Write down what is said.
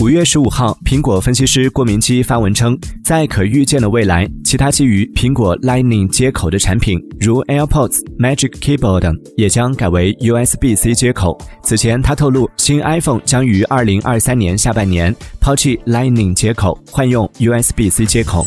五月十五号苹果分析师郭明基发文称在可预见的未来其他基于苹果 lightning 接口的产品如 airpods magic keyboard 等也将改为 usb c 接口。此前他透露新 iphone 将于二零二三年下半年抛弃 lightning 接口换用 usb c 接口。